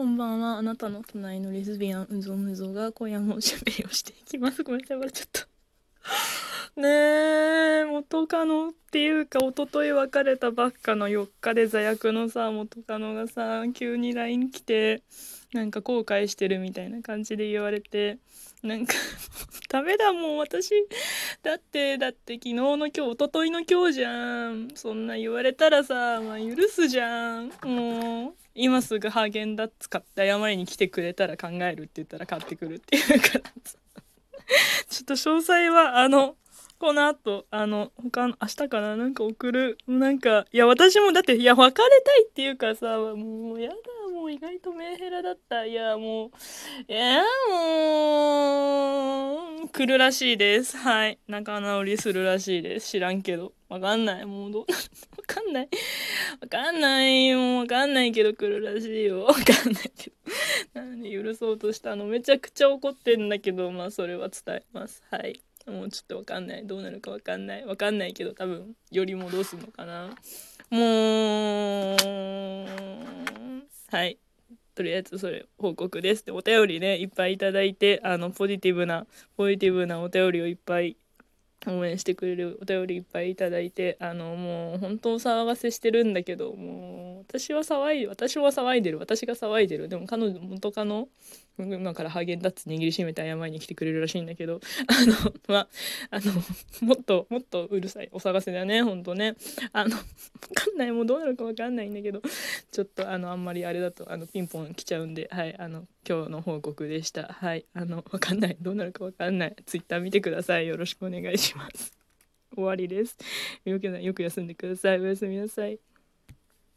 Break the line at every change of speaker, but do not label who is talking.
こんばんは。あなたの隣のレズビアン、うぞむぞが今夜もおしゃべりをしていきます。ごめんなさい、ちゃっと。ねえ、元カノっていうか、一昨日別れたばっかの4日で座役のさ、元カノがさ、急に LINE 来て、なんか後悔してるみたいな感じで言われて、なんか ダメだもん、私。だって、だって昨日の今日、一昨日の今日じゃん。そんな言われたらさ、まあ許すじゃん。もう。今すぐハーゲンダッツ買って謝りに来てくれたら考えるって言ったら買ってくるっていうからちょっと詳細はあのこの後あの他の明日かななんか送るなんかいや私もだっていや別れたいっていうかさもうやだもう意外とメンヘラだったいやもういやもう来るらしいですはい仲直りするらしいです知らんけどわかんないもうどう わかんないわかんないよ。わかんないけど来るらしいよ。わかんないけど。なんで許そうとしたのめちゃくちゃ怒ってんだけど、まあそれは伝えます。はい。もうちょっとわかんない。どうなるかわかんない。わかんないけど多分、より戻すのかな。もう、はい。とりあえずそれ報告です。で、お便りね、いっぱいいただいて、あの、ポジティブな、ポジティブなお便りをいっぱい応援してくれるお便りいっぱいいただいてあのもう本当騒がせしてるんだけどもう私は騒い私は騒いでる私が騒いでる。でも彼女元カノ今からハーゲンダッツ握りしめて謝りに来てくれるらしいんだけど あのまああのもっともっとうるさいお騒せだねほんとね。あの分かんないもうどうなるか分かんないんだけどちょっとあのあんまりあれだとあのピンポン来ちゃうんではいあの今日の報告でした。はいあの分かんない。どうなるか分かんない。ツイッター見てください。よろしくお願いします。終わりです。よくよく休んでください。おやすみなさい。